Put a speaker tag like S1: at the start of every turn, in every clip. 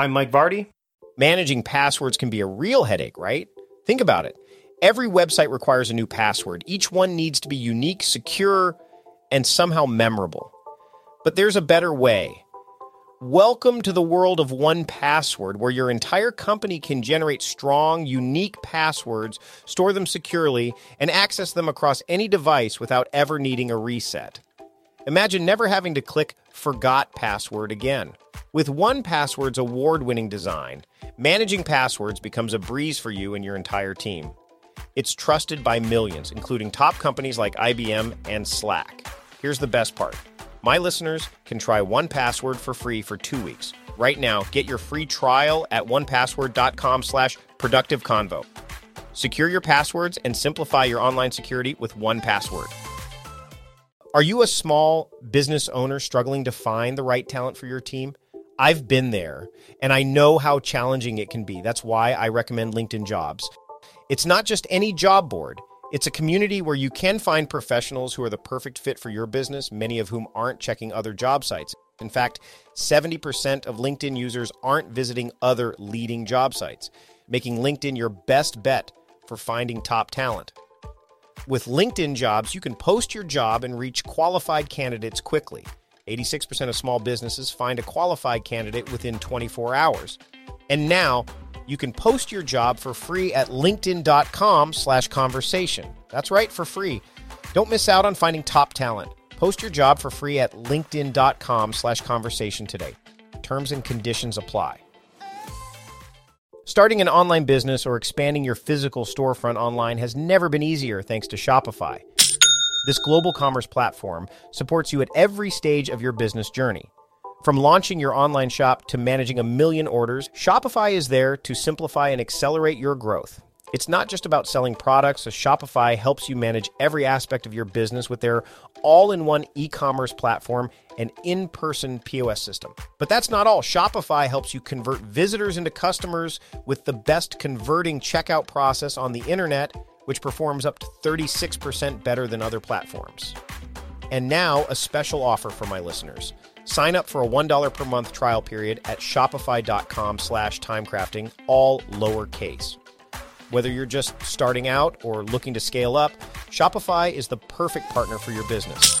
S1: I'm Mike Vardy. Managing passwords can be a real headache, right? Think about it. Every website requires a new password. Each one needs to be unique, secure, and somehow memorable. But there's a better way. Welcome to the world of 1Password, where your entire company can generate strong, unique passwords, store them securely, and access them across any device without ever needing a reset. Imagine never having to click Forgot Password again. With 1Password's award winning design, managing passwords becomes a breeze for you and your entire team. It's trusted by millions, including top companies like IBM and Slack. Here's the best part my listeners can try 1Password for free for two weeks. Right now, get your free trial at onepassword.com slash productive convo. Secure your passwords and simplify your online security with 1Password. Are you a small business owner struggling to find the right talent for your team? I've been there and I know how challenging it can be. That's why I recommend LinkedIn Jobs. It's not just any job board. It's a community where you can find professionals who are the perfect fit for your business, many of whom aren't checking other job sites. In fact, 70% of LinkedIn users aren't visiting other leading job sites, making LinkedIn your best bet for finding top talent. With LinkedIn jobs, you can post your job and reach qualified candidates quickly. 86% of small businesses find a qualified candidate within 24 hours. And now, you can post your job for free at linkedin.com slash conversation. That's right, for free. Don't miss out on finding top talent. Post your job for free at linkedin.com slash conversation today. Terms and conditions apply. Starting an online business or expanding your physical storefront online has never been easier thanks to Shopify. This global commerce platform supports you at every stage of your business journey. From launching your online shop to managing a million orders, Shopify is there to simplify and accelerate your growth. It's not just about selling products, so Shopify helps you manage every aspect of your business with their all in one e commerce platform and in person POS system. But that's not all. Shopify helps you convert visitors into customers with the best converting checkout process on the internet, which performs up to 36% better than other platforms. And now, a special offer for my listeners. Sign up for a $1 per month trial period at shopify.com slash timecrafting, all lowercase. Whether you're just starting out or looking to scale up, Shopify is the perfect partner for your business.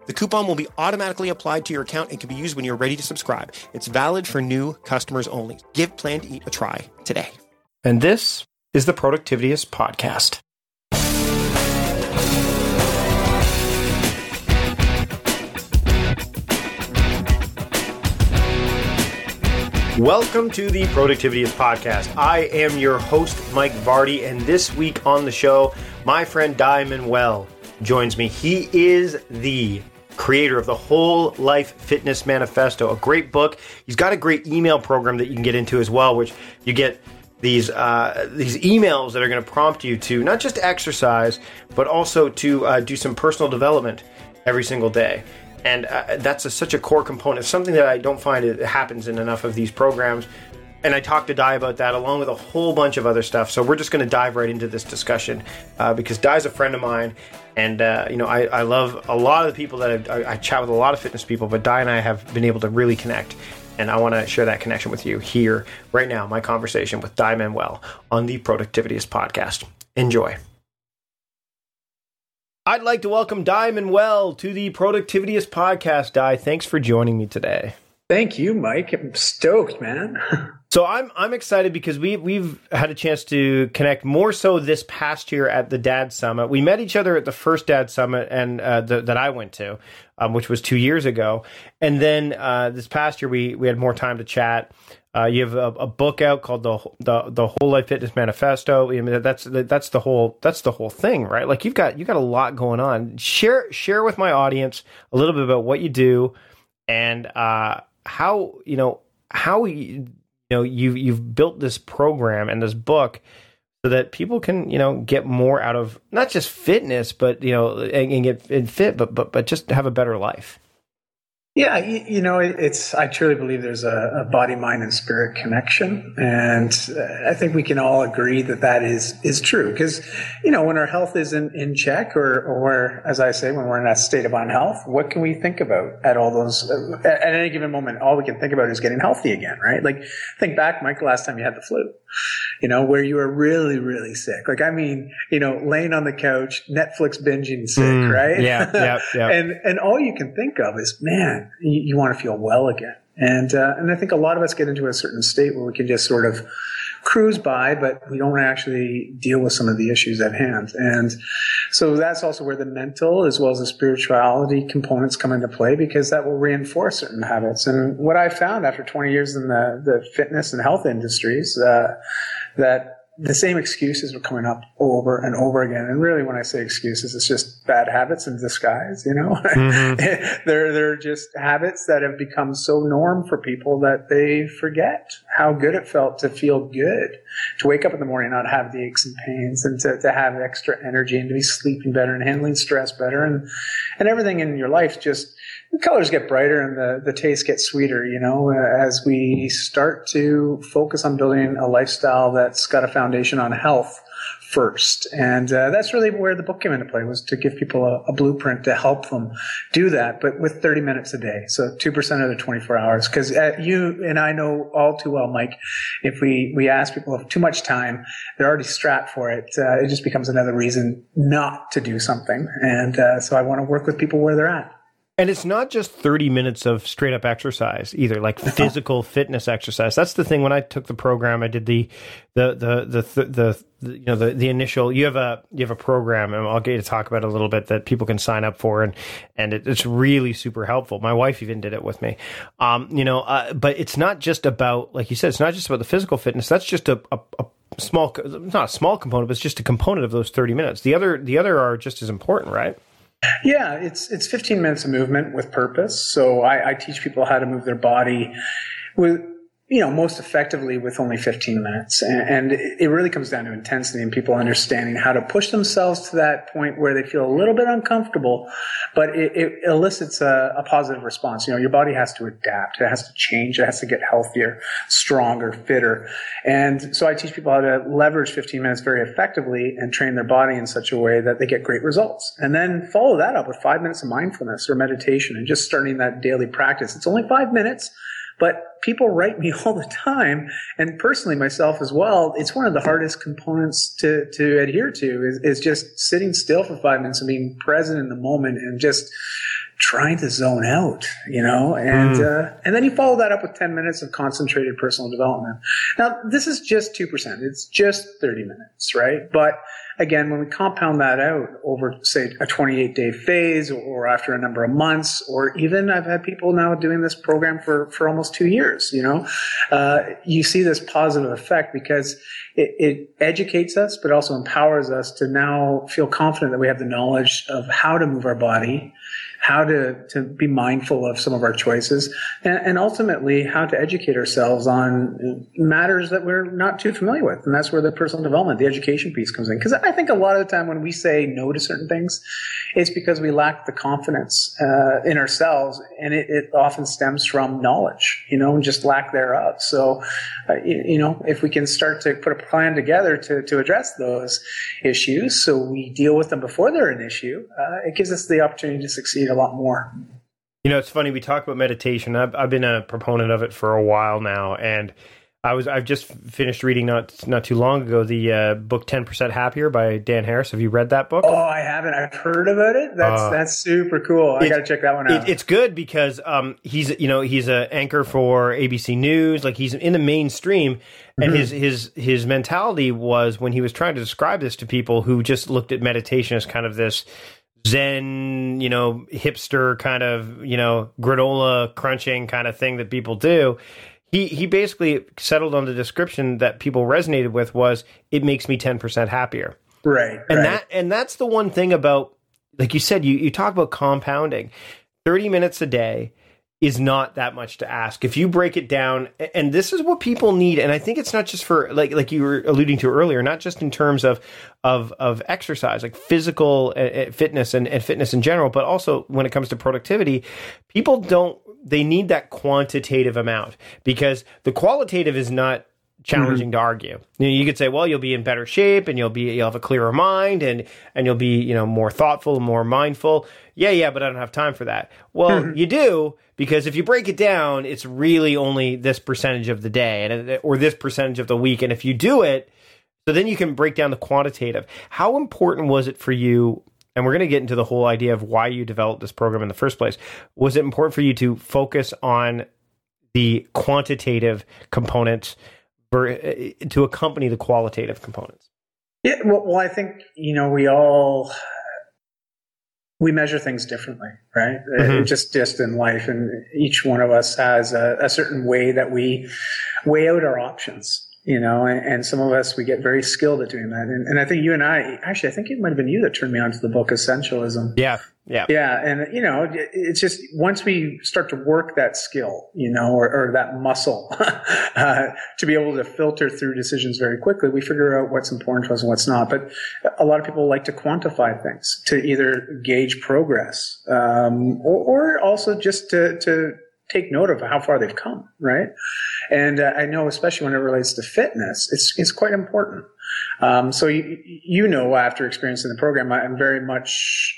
S2: The coupon will be automatically applied to your account and can be used when you're ready to subscribe. It's valid for new customers only. Give Plan to Eat a try today.
S1: And this is the Productivityist Podcast. Welcome to the Productivityist Podcast. I am your host, Mike Vardy, and this week on the show, my friend Dai Manuel joins me. He is the creator of the Whole Life Fitness Manifesto, a great book. He's got a great email program that you can get into as well, which you get these uh, these emails that are going to prompt you to not just exercise, but also to uh, do some personal development every single day. And uh, that's a, such a core component. Something that I don't find it happens in enough of these programs. And I talked to Dai about that along with a whole bunch of other stuff. So we're just going to dive right into this discussion uh, because Dai's a friend of mine. And, uh, you know, I, I, love a lot of the people that I, I, chat with, a lot of fitness people, but Dai and I have been able to really connect. And I want to share that connection with you here, right now, my conversation with Dai Manuel on the Productivityist podcast. Enjoy. I'd like to welcome Dai Manuel to the Productivityist podcast. Dai, thanks for joining me today.
S3: Thank you, Mike. I'm stoked, man.
S1: So I'm I'm excited because we we've had a chance to connect more so this past year at the Dad Summit. We met each other at the first Dad Summit and uh, the, that I went to, um, which was two years ago, and then uh, this past year we we had more time to chat. Uh, you have a, a, book out called the the the Whole Life Fitness Manifesto. I mean, that's that's the whole that's the whole thing, right? Like you've got you got a lot going on. Share share with my audience a little bit about what you do and uh, how you know how you know you you've built this program and this book so that people can you know get more out of not just fitness but you know and, and get and fit but but but just have a better life
S3: yeah, you, you, know, it's. I truly believe there's a, a, body, mind, and spirit connection, and uh, I think we can all agree that that is is true. Because you know, when our health is in, in check, or or as I say, when we're in that state of unhealth, what can we think about at all those uh, at, at any given moment? All we can think about is getting healthy again, right? Like, think back, Mike, last time you had the flu you know, where you are really, really sick. Like, I mean, you know, laying on the couch, Netflix binging sick, mm, right?
S1: Yeah, yeah, yeah.
S3: and, and all you can think of is, man, you, you want to feel well again. And, uh, and I think a lot of us get into a certain state where we can just sort of cruise by, but we don't actually deal with some of the issues at hand. And so that's also where the mental as well as the spirituality components come into play because that will reinforce certain habits. And what I found after 20 years in the, the fitness and health industries, uh, that the same excuses were coming up over and over again. And really, when I say excuses, it's just bad habits in disguise. You know, mm-hmm. they're they're just habits that have become so norm for people that they forget how good it felt to feel good, to wake up in the morning and not have the aches and pains, and to, to have extra energy and to be sleeping better and handling stress better, and and everything in your life just the colors get brighter and the, the taste gets sweeter, you know, as we start to focus on building a lifestyle that's got a foundation on health first. And uh, that's really where the book came into play was to give people a, a, blueprint to help them do that, but with 30 minutes a day. So 2% of the 24 hours. Cause uh, you and I know all too well, Mike, if we, we ask people too much time, they're already strapped for it. Uh, it just becomes another reason not to do something. And uh, so I want to work with people where they're at.
S1: And it's not just 30 minutes of straight up exercise either, like physical fitness exercise. That's the thing. When I took the program, I did the, the, the, the, the, the, you know, the, the initial, you have a, you have a program and I'll get you to talk about it a little bit that people can sign up for. And, and it, it's really super helpful. My wife even did it with me. Um, you know, uh, but it's not just about, like you said, it's not just about the physical fitness. That's just a, a, a small, not a small component, but it's just a component of those 30 minutes. The other, the other are just as important, right?
S3: Yeah, it's it's 15 minutes of movement with purpose. So I, I teach people how to move their body with you know, most effectively with only 15 minutes. And, it really comes down to intensity and people understanding how to push themselves to that point where they feel a little bit uncomfortable, but it, it elicits a, a, positive response. You know, your body has to adapt. It has to change. It has to get healthier, stronger, fitter. And so I teach people how to leverage 15 minutes very effectively and train their body in such a way that they get great results. And then follow that up with five minutes of mindfulness or meditation and just starting that daily practice. It's only five minutes but people write me all the time, and personally myself as well. It's one of the hardest components to, to adhere to is, is just sitting still for five minutes and being present in the moment and just trying to zone out, you know, and mm. uh, and then you follow that up with ten minutes of concentrated personal development. Now, this is just two percent; it's just thirty minutes, right? But again, when we compound that out over, say, a 28 day phase or after a number of months, or even I've had people now doing this program for, for almost two years, you know, uh, you see this positive effect because it, it educates us, but also empowers us to now feel confident that we have the knowledge of how to move our body how to, to be mindful of some of our choices, and, and ultimately how to educate ourselves on matters that we're not too familiar with. And that's where the personal development, the education piece comes in. Because I think a lot of the time when we say no to certain things, it's because we lack the confidence uh, in ourselves, and it, it, often stems from knowledge, you know, and just lack thereof. So, uh, you, you know, if we can start to put a plan together to, to address those issues so we deal with them before they're an issue, uh, it gives us the opportunity to succeed a lot more.
S1: You know, it's funny. We talk about meditation. I've, I've been a proponent of it for a while now, and I was I've just finished reading not not too long ago the uh, book Ten Percent Happier by Dan Harris. Have you read that book?
S3: Oh, I haven't. I've heard about it. That's uh, that's super cool. I got to check that one out.
S1: It, it's good because um, he's you know he's an anchor for ABC News. Like he's in the mainstream, and mm-hmm. his his his mentality was when he was trying to describe this to people who just looked at meditation as kind of this zen, you know, hipster kind of, you know, granola crunching kind of thing that people do. He he basically settled on the description that people resonated with was it makes me 10% happier.
S3: Right
S1: and
S3: right.
S1: that and that's the one thing about like you said you you talk about compounding. 30 minutes a day is not that much to ask if you break it down and this is what people need and i think it's not just for like like you were alluding to earlier not just in terms of of of exercise like physical uh, fitness and, and fitness in general but also when it comes to productivity people don't they need that quantitative amount because the qualitative is not challenging mm-hmm. to argue. You, know, you could say, well, you'll be in better shape and you'll be you'll have a clearer mind and and you'll be you know more thoughtful and more mindful. Yeah, yeah, but I don't have time for that. Well, mm-hmm. you do because if you break it down, it's really only this percentage of the day and uh, or this percentage of the week. And if you do it, so then you can break down the quantitative. How important was it for you and we're going to get into the whole idea of why you developed this program in the first place. Was it important for you to focus on the quantitative components for, uh, to accompany the qualitative components?
S3: Yeah, well, well, I think you know we all we measure things differently, right? Mm-hmm. Just just in life, and each one of us has a, a certain way that we weigh out our options you know, and, and, some of us, we get very skilled at doing that. And, and, I think you and I, actually, I think it might have been you that turned me on to the book Essentialism.
S1: Yeah. Yeah.
S3: Yeah. And, you know, it's just once we start to work that skill, you know, or, or that muscle uh, to be able to filter through decisions very quickly, we figure out what's important to us and what's not. But a lot of people like to quantify things to either gauge progress um, or, or also just to, to take note of how far they've come, right? And uh, I know, especially when it relates to fitness, it's it's quite important. Um, so you, you know, after experiencing the program, I'm very much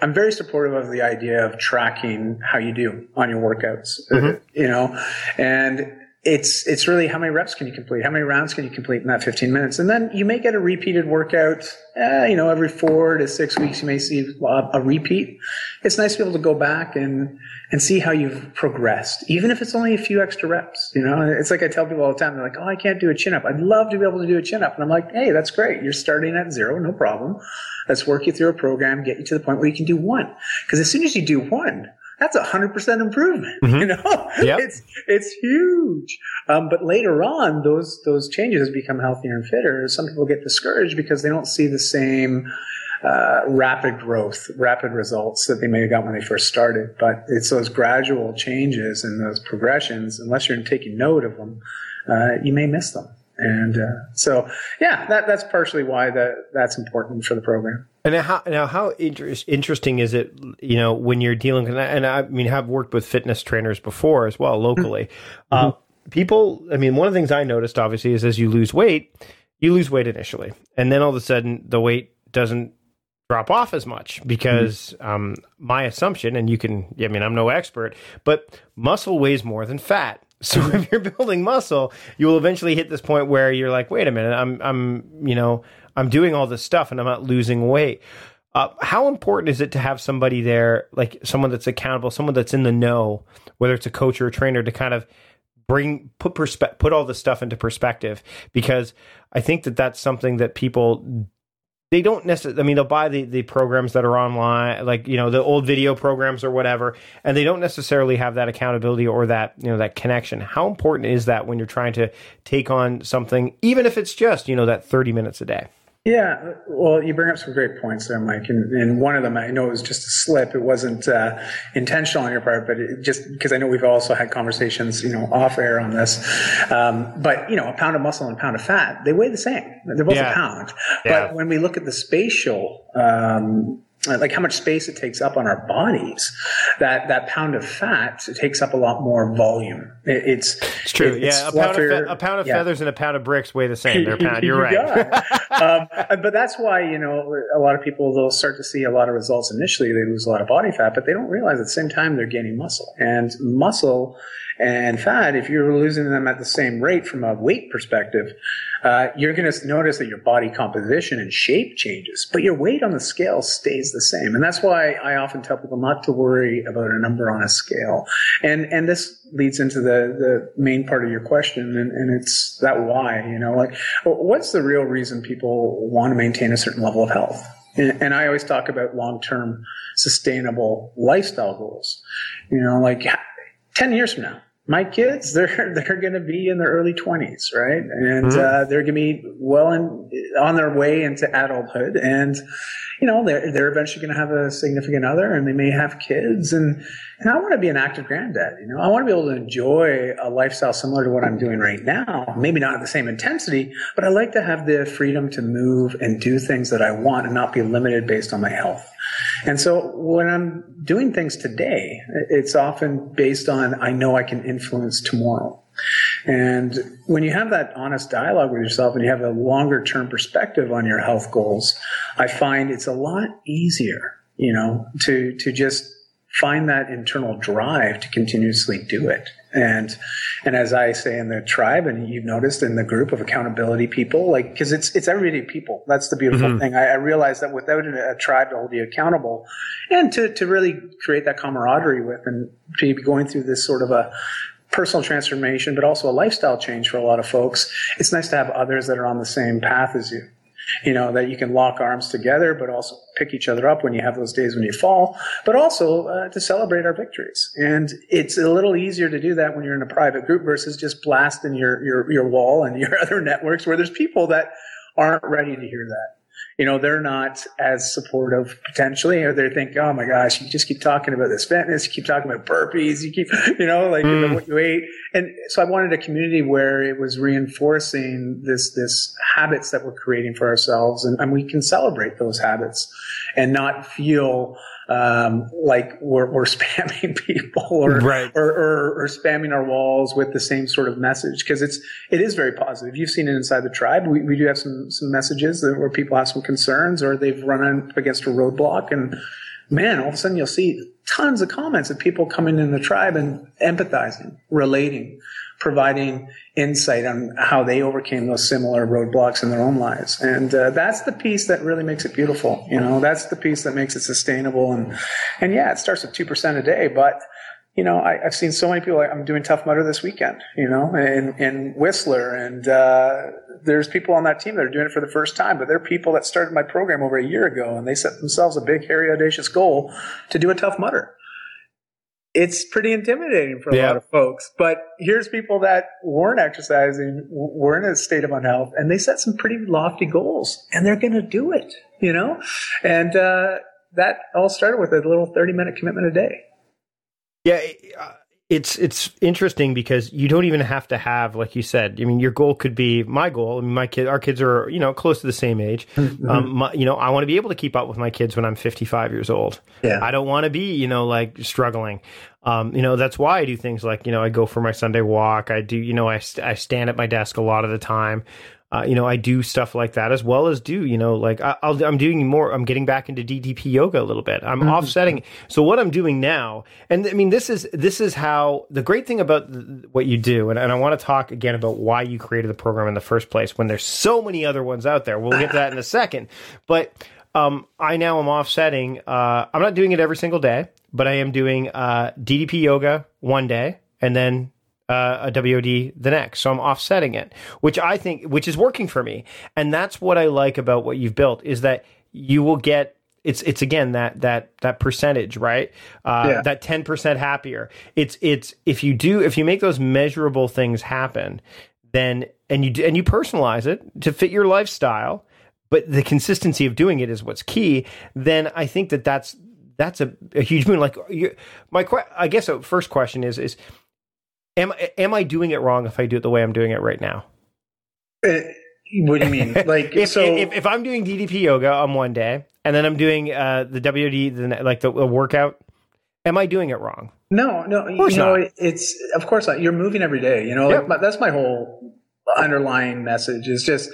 S3: I'm very supportive of the idea of tracking how you do on your workouts. Mm-hmm. You know, and it's it's really how many reps can you complete, how many rounds can you complete in that 15 minutes, and then you may get a repeated workout. Eh, you know, every four to six weeks, you may see a, repeat. It's nice to be able to go back and and see how you've progressed, even if it's only a few extra reps. You know, it's like I tell people all the time. They're like, "Oh, I can't do a chin up. I'd love to be able to do a chin up," and I'm like, "Hey, that's great. You're starting at zero, no problem. Let's work you through a program, get you to the point where you can do one. Because as soon as you do one." That's a hundred percent improvement. Mm-hmm. You know,
S1: yep.
S3: it's it's huge. Um, but later on, those those changes become healthier and fitter. Some people get discouraged because they don't see the same uh, rapid growth, rapid results that they may have got when they first started. But it's those gradual changes and those progressions. Unless you're taking note of them, uh, you may miss them. And uh, so, yeah, that, that's partially why that that's important for the program.
S1: And how now how inter- interesting is it? You know, when you're dealing, and I, and I mean, have worked with fitness trainers before as well locally. Mm-hmm. Uh, people, I mean, one of the things I noticed obviously is as you lose weight, you lose weight initially, and then all of a sudden the weight doesn't drop off as much because mm-hmm. um, my assumption, and you can, I mean, I'm no expert, but muscle weighs more than fat. So mm-hmm. if you're building muscle, you will eventually hit this point where you're like, wait a minute, I'm, I'm, you know, I'm doing all this stuff and I'm not losing weight. Uh, how important is it to have somebody there, like someone that's accountable, someone that's in the know, whether it's a coach or a trainer, to kind of bring put perspe- put all this stuff into perspective? Because I think that that's something that people they don't necessarily i mean they'll buy the, the programs that are online like you know the old video programs or whatever and they don't necessarily have that accountability or that you know that connection how important is that when you're trying to take on something even if it's just you know that 30 minutes a day
S3: yeah, well, you bring up some great points there, Mike. And, and one of them, I know it was just a slip. It wasn't uh, intentional on your part, but it just because I know we've also had conversations, you know, off air on this. Um, but you know, a pound of muscle and a pound of fat, they weigh the same. They're both yeah. a pound. Yeah. But when we look at the spatial um, like how much space it takes up on our bodies. That that pound of fat takes up a lot more volume. It, it's
S1: it's true. It, yeah, a pound, of fe- a pound of yeah. feathers and a pound of bricks weigh the same. They're pound. You're right.
S3: um, but that's why you know a lot of people they'll start to see a lot of results initially. They lose a lot of body fat, but they don't realize at the same time they're gaining muscle and muscle and fat, if you're losing them at the same rate from a weight perspective, uh, you're going to notice that your body composition and shape changes, but your weight on the scale stays the same. And that's why I often tell people not to worry about a number on a scale. And and this leads into the the main part of your question, and, and it's that why. You know, like what's the real reason people want to maintain a certain level of health? And, and I always talk about long term sustainable lifestyle goals. You know, like 10 years from now, my kids, they're they're going to be in their early twenties, right? And mm-hmm. uh, they're going to be well in, on their way into adulthood, and you know they're they're eventually going to have a significant other, and they may have kids, and and I want to be an active granddad. You know, I want to be able to enjoy a lifestyle similar to what I'm doing right now. Maybe not at the same intensity, but I like to have the freedom to move and do things that I want and not be limited based on my health. And so when I'm doing things today, it's often based on I know I can influence tomorrow. And when you have that honest dialogue with yourself and you have a longer term perspective on your health goals, I find it's a lot easier, you know, to, to just find that internal drive to continuously do it. And, and as I say in the tribe, and you've noticed in the group of accountability people, like, because it's, it's everyday people. That's the beautiful mm-hmm. thing. I, I realized that without a, a, tribe to hold you accountable and to, to really create that camaraderie with and to be going through this sort of a, personal transformation, but also a lifestyle change for a lot of folks. It's nice to have others that are on the same path as you you know, that you can lock arms together, but also pick each other up when you have those days when you fall, but also uh, to celebrate our victories. And it's a little easier to do that when you're in a private group versus just blasting your, your, your wall and your other networks where there's people that aren't ready to hear that you know, they're not as supportive potentially, or they think, oh my gosh, you just keep talking about this fitness, you keep talking about burpees, you keep, you know, like mm. what you ate. And so I wanted a community where it was reinforcing this, this habits that we're creating for ourselves and, and we can celebrate those habits and not feel, um, like we're, we're spamming people or, right. or, or, or, spamming our walls with the same sort of message because it's it is very positive. You've seen it inside the tribe. We, we do have some some messages that, where people have some concerns or they've run up against a roadblock and man, all of a sudden you'll see tons of comments of people coming in the tribe and empathizing, relating, providing insight on how they overcame those similar roadblocks in their own lives. And uh, that's the piece that really makes it beautiful. You know, that's the piece that makes it sustainable. And and yeah, it starts two percent a day, but you know, I, have seen so many people. I'm doing Tough Mudder this weekend, you know, in, in Whistler, and uh, there's people on that team that are doing it for the first time. But they're people that started my program over a year ago, and they set themselves a big, hairy, audacious goal to do a Tough Mudder it's pretty intimidating for a yeah. lot of folks. But here's people that weren't exercising, were in a state of unhealth, and they set some pretty lofty goals, and they're going to do it, you know? And uh, that all started with a little 30 minute commitment a day.
S1: Yeah. It's it's interesting because you don't even have to have like you said. I mean, your goal could be my goal. I mean, my kid, our kids are you know close to the same age. Mm-hmm. Um, my, you know, I want to be able to keep up with my kids when I'm 55 years old. Yeah. I don't want to be you know like struggling. Um, you know, that's why I do things like, you know, I go for my Sunday walk. I do, you know, I, I stand at my desk a lot of the time uh, you know, I do stuff like that as well as do, you know, like I, i am doing more, I'm getting back into DDP yoga a little bit. I'm mm-hmm. offsetting. So what I'm doing now, and I mean, this is, this is how the great thing about what you do. And, and I want to talk again about why you created the program in the first place when there's so many other ones out there. We'll get to that in a second. But, um, I now am offsetting, uh, I'm not doing it every single day, but I am doing, uh, DDP yoga one day and then uh, a WOD the next. So I'm offsetting it, which I think, which is working for me. And that's what I like about what you've built is that you will get it's it's again that that that percentage right uh, yeah. that 10% happier it's it's if you do if you make those measurable things happen then and you and you personalize it to fit your lifestyle but the consistency of doing it is what's key then i think that that's that's a, a huge boon like you, my i guess a first question is is am am I doing it wrong if I do it the way I'm doing it right now?
S3: Uh, what do you mean? Like
S1: if, so, if, if I'm doing DDP yoga on one day and then I'm doing uh, the WD, the, like the, the workout. Am I doing it wrong?
S3: No, no. You know, not. it's of course not. You're moving every day. You know, yep. like, that's my whole underlying message. Is just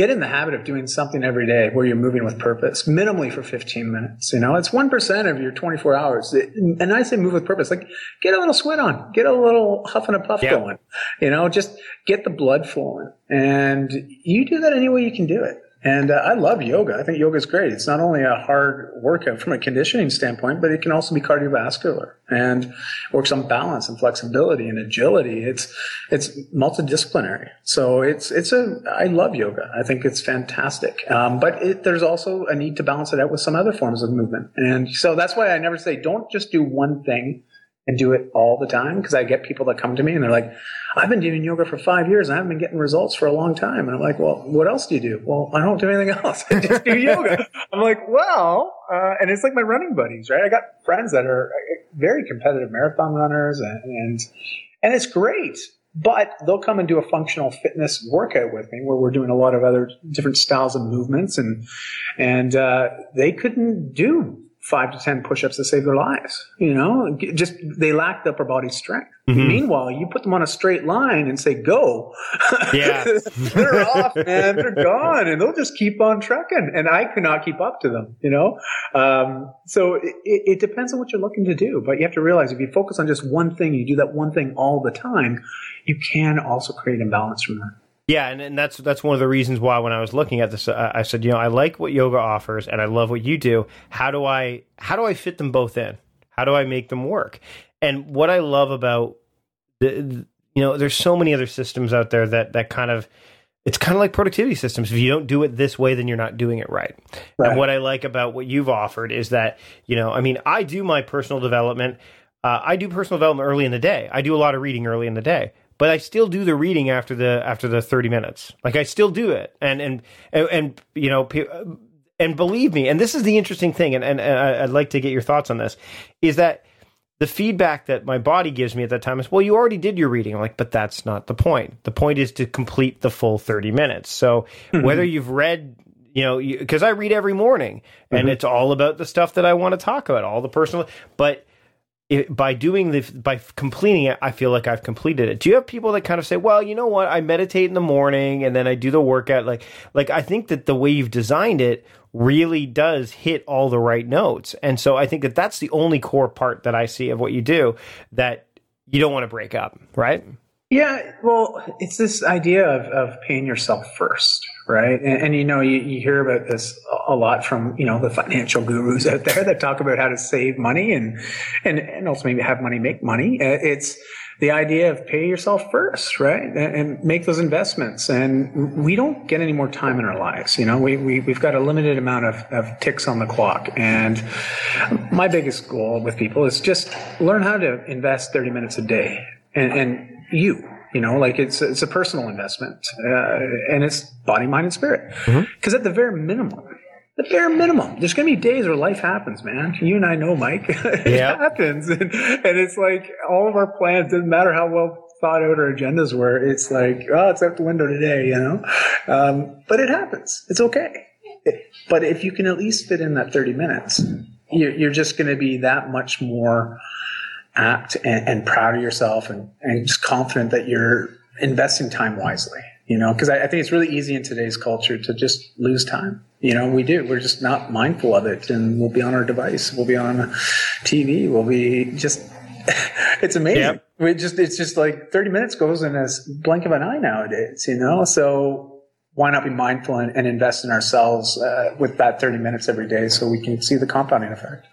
S3: get in the habit of doing something every day where you're moving with purpose, minimally for 15 minutes. You know, it's 1% of your 24 hours. And I say move with purpose, like get a little sweat on, get a little huff and a puff yeah. going, you know, just get the blood flowing. And you do that any way you can do it. And uh, I love yoga. I think yoga is great. It's not only a hard workout from a conditioning standpoint, but it can also be cardiovascular and works on balance and flexibility and agility. It's it's multidisciplinary. So it's it's a I love yoga. I think it's fantastic. Um, but it, there's also a need to balance it out with some other forms of movement. And so that's why I never say don't just do one thing and do it all the time because I get people that come to me and they're like, I've been doing yoga for five years and I haven't been getting results for a long time. And I'm like, well, what else do you do? Well, I don't do anything else. I just do yoga. I'm like, well, uh, and it's like my running buddies, right? I got friends that are uh, very competitive marathon runners and, and, and it's great. But they'll come and do a functional fitness workout with me where we're doing a lot of other different styles of movements and, and, uh, they couldn't do five to 10 push-ups to save their lives. You know, just they lack the upper body strength. Mm-hmm. Meanwhile, you put them on a straight line and say, go.
S1: Yeah.
S3: they're off, man. They're gone and they'll just keep on trucking. And I cannot keep up to them, you know? Um, so it, it depends on what you're looking to do, but you have to realize if you focus on just one thing, you do that one thing all the time, you can also create imbalance from that.
S1: Yeah, and, and that's that's one of the reasons why when I was looking at this, uh, I said, you know, I like what yoga offers, and I love what you do. How do I how do I fit them both in? How do I make them work? And what I love about the, you know, there's so many other systems out there that that kind of it's kind of like productivity systems. If you don't do it this way, then you're not doing it right. right. And what I like about what you've offered is that, you know, I mean, I do my personal development. Uh, I do personal development early in the day. I do a lot of reading early in the day but I still do the reading after the after the 30 minutes. Like I still do it. And and and, and you know and believe me, and this is the interesting thing and, and, and I'd like to get your thoughts on this is that the feedback that my body gives me at that time is, well, you already did your reading. I'm like, but that's not the point. The point is to complete the full 30 minutes. So mm-hmm. whether you've read, you know, because I read every morning and mm-hmm. it's all about the stuff that I want to talk about, all the personal, but it, by doing the by completing it, I feel like I've completed it. Do you have people that kind of say, "Well, you know what? I meditate in the morning and then I do the workout." Like, like I think that the way you've designed it really does hit all the right notes, and so I think that that's the only core part that I see of what you do that you don't want to break up, right?
S3: Yeah, well, it's this idea of, of paying yourself first, right? And, and you know, you, you, hear about this a lot from, you know, the financial gurus out there that talk about how to save money and, and, and also maybe have money make money. Uh, it's the idea of pay yourself first, right? And, and make those investments. And we don't get any more time in our lives. You know, we, we, we've got a limited amount of, of ticks on the clock. And my biggest goal with people is just learn how to invest 30 minutes a day and, and you. You know, like it's it's a personal investment, uh, and it's body, mind, and spirit. Because mm-hmm. at the very minimum, the bare minimum. There's going to be days where life happens, man. You and I know, Mike. it yeah. happens. And, and, it's like all of our plans, doesn't matter how well thought out our agendas were, it's like, oh, it's out the window today, you know? Um, but it happens. It's okay. but if you can at least fit in that 30 minutes, you're, you're just going to be that much more apt and, and proud of yourself and, and just confident that you're investing time wisely you know? Because I, I, think it's really easy in today's culture to just lose time. You know we do. We're just not mindful of it and we'll be on our device we'll be on tv we'll be just it's amazing. Yep. we just it's just like 30 minutes goes in a blink of an eye nowadays you know? So why not be mindful and, and invest in ourselves uh, with that 30 minutes every day so we can see the compounding effect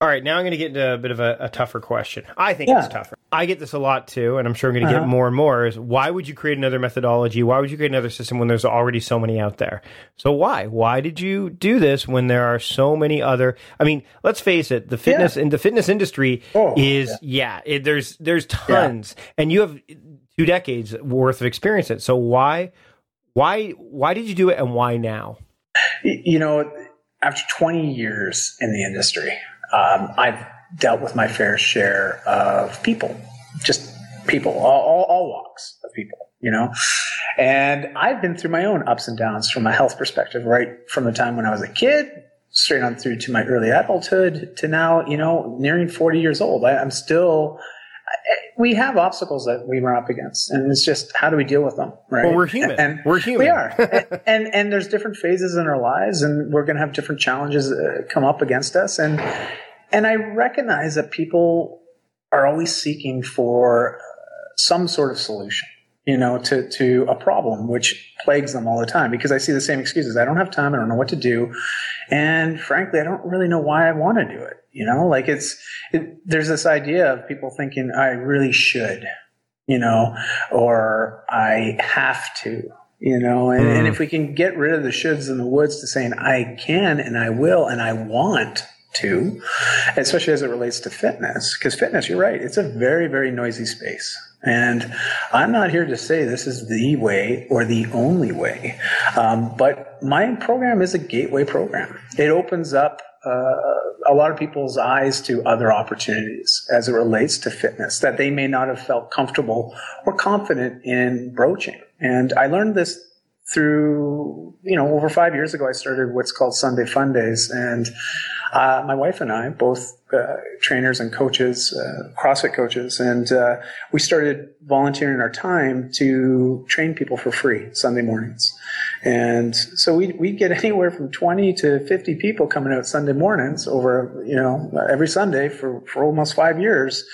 S1: all right, now I'm going to get into a bit of a, a tougher question. I think yeah. it's tougher. I get this a lot too, and I'm sure I'm going to uh-huh. get more and more. Is why would you create another methodology? Why would you create another system when there's already so many out there? So why? Why did you do this when there are so many other? I mean, let's face it. The fitness in the fitness industry oh, is yeah. yeah it, there's there's tons, yeah. and you have two decades worth of experience. It so why why why did you do it, and why now?
S3: You know, after 20 years in the industry um, I've dealt with my fair share of people, just people, all, all, all, walks of people, you know. And I've been through my own ups and downs from a health perspective, right from the time when I was a kid straight on through to my early adulthood to now, you know, nearing 40 years old. I, I'm still, we have obstacles that we run up against, and it's just how do we deal with them, right?
S1: Well, we're human.
S3: And
S1: we're human.
S3: We are, and, and, and there's different phases in our lives, and we're going to have different challenges uh, come up against us, and and I recognize that people are always seeking for some sort of solution you know, to, to a problem which plagues them all the time because I see the same excuses. I don't have time. I don't know what to do. And frankly, I don't really know why I want to do it. You know, like it's, it, there's this idea of people thinking I really should, you know, or I have to, you know, and, mm. and if we can get rid of the shoulds and the woulds to saying I can and I will and I want to, especially as it relates to fitness, because fitness, you're right, it's a very, very noisy space. And I'm not here to say this is the way or the only way, um, but my program is a gateway program. It opens up uh, a lot of people's eyes to other opportunities as it relates to fitness that they may not have felt comfortable or confident in broaching. And I learned this through, you know, over five years ago, I started what's called Sunday Fun Days. And uh, my wife and I, both uh, trainers and coaches, uh, CrossFit coaches, and uh, we started volunteering our time to train people for free Sunday mornings. And so we we get anywhere from 20 to 50 people coming out Sunday mornings over, you know, every Sunday for, for almost five years.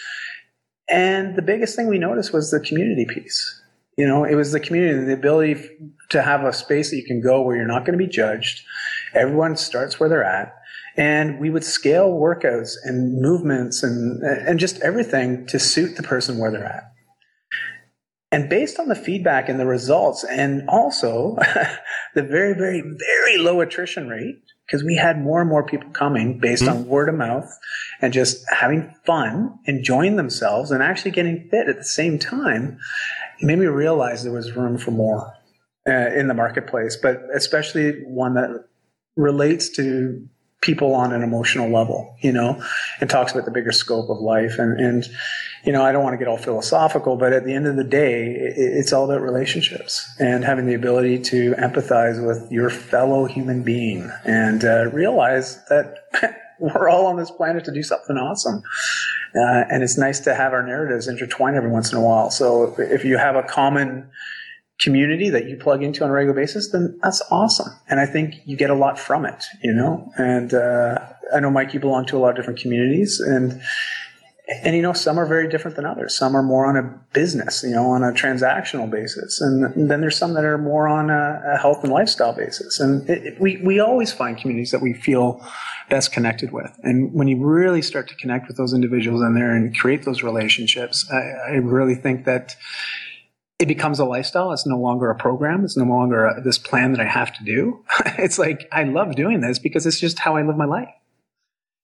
S3: And the biggest thing we noticed was the community piece. You know, it was the community, the ability to have a space that you can go where you're not going to be judged. Everyone starts where they're at and we would scale workouts and movements and, and just everything to suit the person where they're at. And based on the feedback and the results, and also the very, very, very low attrition rate, because we had more and more people coming based mm-hmm. on word of mouth and just having fun, enjoying themselves, and actually getting fit at the same time, it made me realize there was room for more uh, in the marketplace, but especially one that relates to people on an emotional level, you know, and talks about the bigger scope of life. And, and, you know, I don't want to get all philosophical, but at the end of the day, it's all about relationships and having the ability to empathize with your fellow human being and uh, realize that we're all on this planet to do something awesome. Uh, and it's nice to have our narratives intertwine every once in a while. So if you have a common community that you plug into on a regular basis, then that's awesome. And I think you get a lot from it, you know? And, uh, I know Mike, you belong to a lot of different communities and, and you know, some are very different than others. Some are more on a business, you know, on a transactional basis. And then there's some that are more on a, a health and lifestyle basis. And it, it, we, we always find communities that we feel best connected with. And when you really start to connect with those individuals in there and create those relationships, I, I really think that it becomes a lifestyle. It's no longer a program. It's no longer a, this plan that I have to do. it's like I love doing this because it's just how I live my life,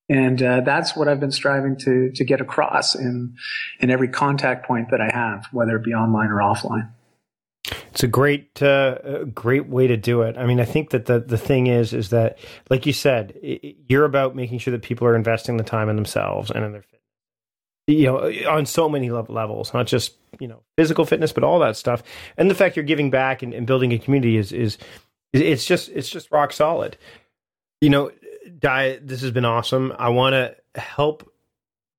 S3: and uh, that's what I've been striving to to get across in in every contact point that I have, whether it be online or offline.
S1: It's a great, uh, great way to do it. I mean, I think that the the thing is, is that, like you said, it, you're about making sure that people are investing the time in themselves and in their you know, on so many levels, not just you know physical fitness, but all that stuff. And the fact you're giving back and, and building a community is is it's just it's just rock solid. You know, Dai. This has been awesome. I want to help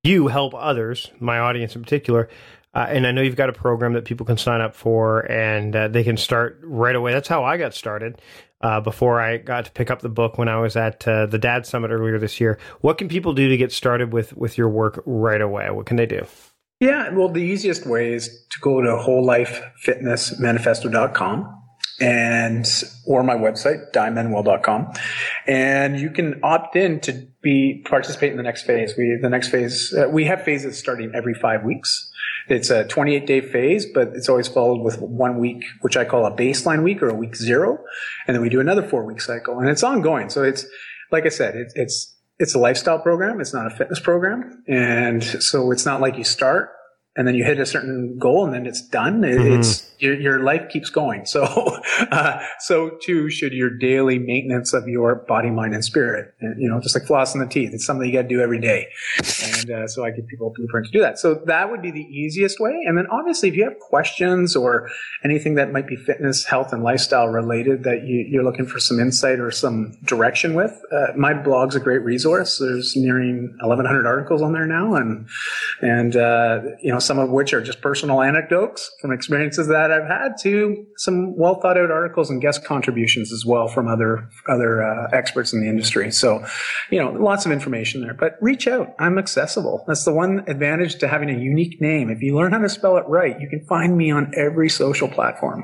S1: you help others, my audience in particular. Uh, and I know you've got a program that people can sign up for, and uh, they can start right away. That's how I got started uh, before I got to pick up the book when I was at uh, the Dad Summit earlier this year. What can people do to get started with with your work right away? What can they do?
S3: Yeah, well, the easiest way is to go to wholelifefitnessmanifesto.com and or my website daimanuel.com and you can opt in to be participate in the next phase we the next phase uh, we have phases starting every five weeks it's a 28 day phase, but it's always followed with one week, which I call a baseline week or a week zero. And then we do another four week cycle and it's ongoing. So it's, like I said, it, it's, it's a lifestyle program. It's not a fitness program. And so it's not like you start and then you hit a certain goal and then it's done. It, mm-hmm. It's your, your, life keeps going. So, uh, so too should your daily maintenance of your body, mind, and spirit. And, you know, just like flossing the teeth, it's something you got to do every day. And uh, so I give people a blueprint to do that. So that would be the easiest way. And then obviously, if you have questions or anything that might be fitness, health, and lifestyle related that you, are looking for some insight or some direction with, uh, my blog's a great resource. There's nearing 1,100 articles on there now, and and uh, you know some of which are just personal anecdotes from experiences that I've had to some well thought out articles and guest contributions as well from other other uh, experts in the industry. So, you know, lots of information there. But reach out. I'm accessible. That's the one advantage to having a unique name. If you learn how to spell it right, you can find me on every social platform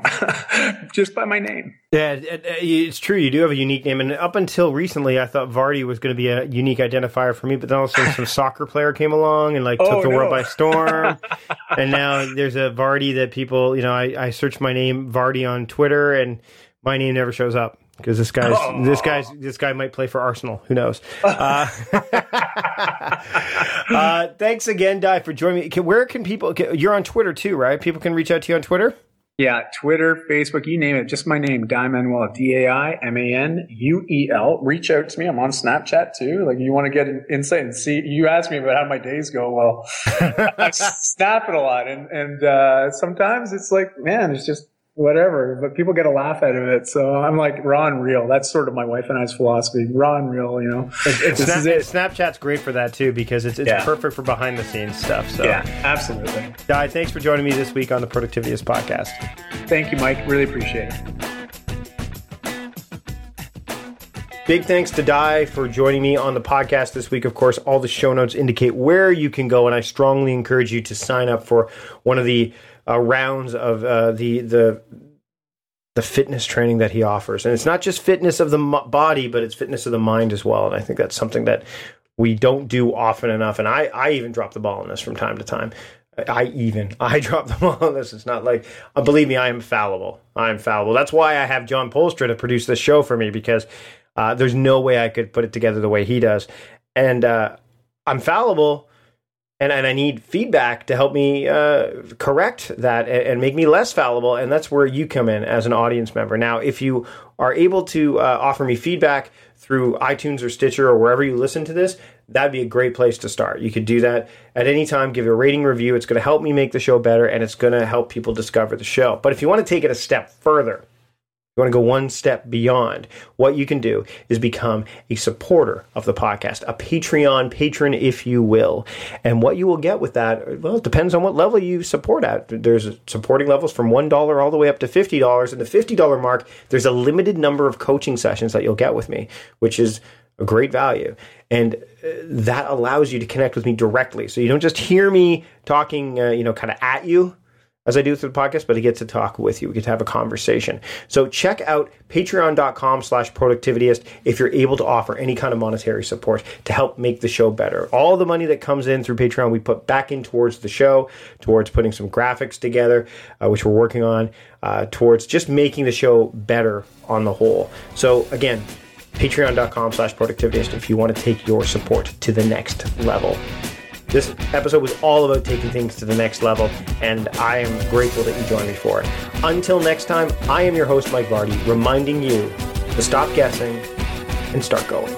S3: just by my name.
S1: Yeah, it's true. You do have a unique name, and up until recently, I thought Vardy was going to be a unique identifier for me. But then also some soccer player came along and like took oh, the no. world by storm. and now there's a Vardy that people, you know, I, I search my name Vardy on Twitter, and my name never shows up because this guy's oh. this guy's this guy might play for Arsenal. Who knows? Uh, uh, thanks again, Dai, for joining me. Can, where can people? You're on Twitter too, right? People can reach out to you on Twitter.
S3: Yeah, Twitter, Facebook, you name it. Just my name, Dai Manuel, D A I M A N U E L. Reach out to me. I'm on Snapchat too. Like you want to get an insight and see. You asked me about how my days go. Well, I snap it a lot, and and uh, sometimes it's like, man, it's just whatever, but people get a laugh out of it. So I'm like raw and real. That's sort of my wife and I's philosophy. Raw and real, you know.
S1: It, Snap, it. Snapchat's great for that too because it's, it's yeah. perfect for behind the scenes stuff. So
S3: yeah, absolutely.
S1: Dai, thanks for joining me this week on the Productivityist podcast.
S3: Thank you, Mike. Really appreciate it.
S1: Big thanks to Dai for joining me on the podcast this week. Of course, all the show notes indicate where you can go, and I strongly encourage you to sign up for one of the uh, rounds of uh, the the the fitness training that he offers, and it's not just fitness of the body, but it's fitness of the mind as well. And I think that's something that we don't do often enough. And I I even drop the ball on this from time to time. I even I drop the ball on this. It's not like uh, believe me, I am fallible. I am fallible. That's why I have John Polstra to produce this show for me because uh, there's no way I could put it together the way he does. And uh, I'm fallible and, and I need feedback to help me uh, correct that and, and, make me less fallible. And that's where you come in as an audience member. Now, if you are able to uh, offer me feedback through iTunes or Stitcher or wherever you listen to this, that'd be a great place to start. You could do that at any time, give a rating review. It's going to help me make the show better and it's going to help people discover the show. But if you want to take it a step further, you want to go one step beyond, what you can do is become a supporter of the podcast, a Patreon patron, if you will. And what you will get with that, well, it depends on what level you support at. There's supporting levels from $1 all the way up to $50. And the $50 mark, there's a limited number of coaching sessions that you'll get with me, which is a great value. And uh, that allows you to connect with me directly. So you don't just hear me talking, uh, you know, kind of at you as I do through the podcast, but I get to talk with you. We get to have a conversation. So check out patreon.com slash productivityist if you're able to offer any kind of monetary support to help make the show better. All the money that comes in through Patreon, we put back in towards the show, towards putting some graphics together, uh, which we're working on, uh, towards just making the show better on the whole. So again, patreon.com slash productivityist if you want to take your support to the next level. This episode was all about taking things to the next level, and I am grateful that you joined me for it. Until next time, I am your host, Mike Vardy, reminding you to stop guessing and start going.